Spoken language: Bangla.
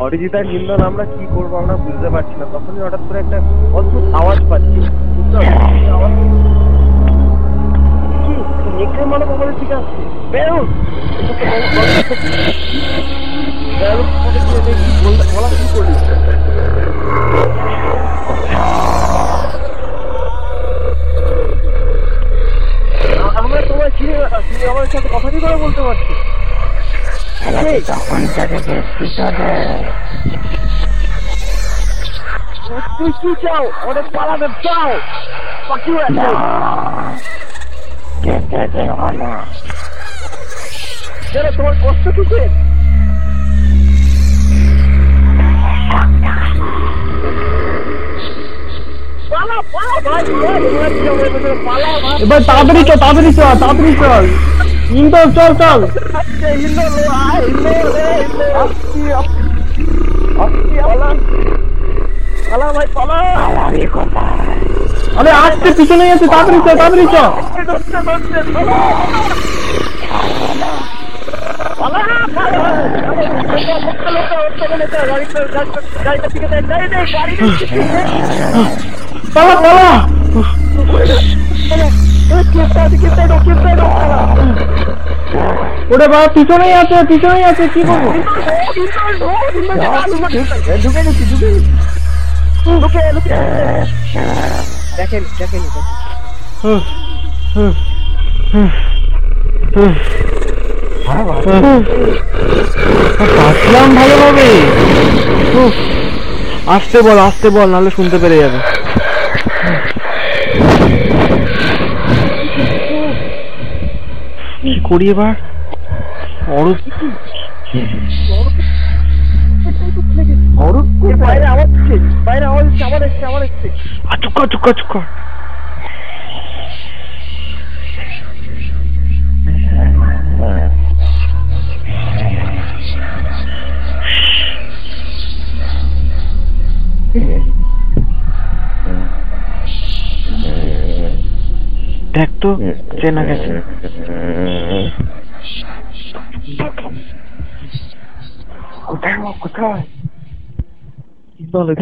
অরিজিৎ আর হিন্দন আমরা কি করব আমরা বুঝতে পারছি না। তখনই হঠাৎ করে একটা অদ্ভুত আওয়াজ পাচ্ছি। বুঝতে পারছি না, কি আওয়াজ কি? নেকড়ে আমাদের দিকে আসছে বেরোন এটাকে বল- বল- বেরোন, ওকে দিয়ে দে, কি বল- বলা কি করলি আমরা তোমায় চিনি তুমি আমার সাথে কথা কি করে বলতে পারছি? এই, তখন থেকে দেখছি তোদের তুই কি চাও আমাদের পালাতে চাও পাখি আছে যেতে দেব না কেন তোমার কষ্ট কিসে পালা পালা ভাই ভাই এবার কি হবে এবার পালা ভাই এবার তাড়াতাড়ি চল তাড়াতাড়ি চল তাড়াতাড়ি চল हिंदो चल चल। हिंदो लो आ हिंदो ले हिंदो अस्सी अस्सी अला अला भाई अला अला भी कोता अरे आज के पीछे नहीं है तू ताबरी चो ताबरी चो अला गाड़ी गाड़ी गाड़ी गाड़ी गाड़ी गाड़ी ওরে বাবা, পিছনেই আছে পিছনেই আছে, কি করব হুম। বাঁচলাম ভালোভাবে। আসতে বল আসতে বল, নাহলে শুনতে পেরে যাবে। কি করি এবার? অরূপ বাইরে আওয়াজ হচ্ছে Oh my God! He's don't look like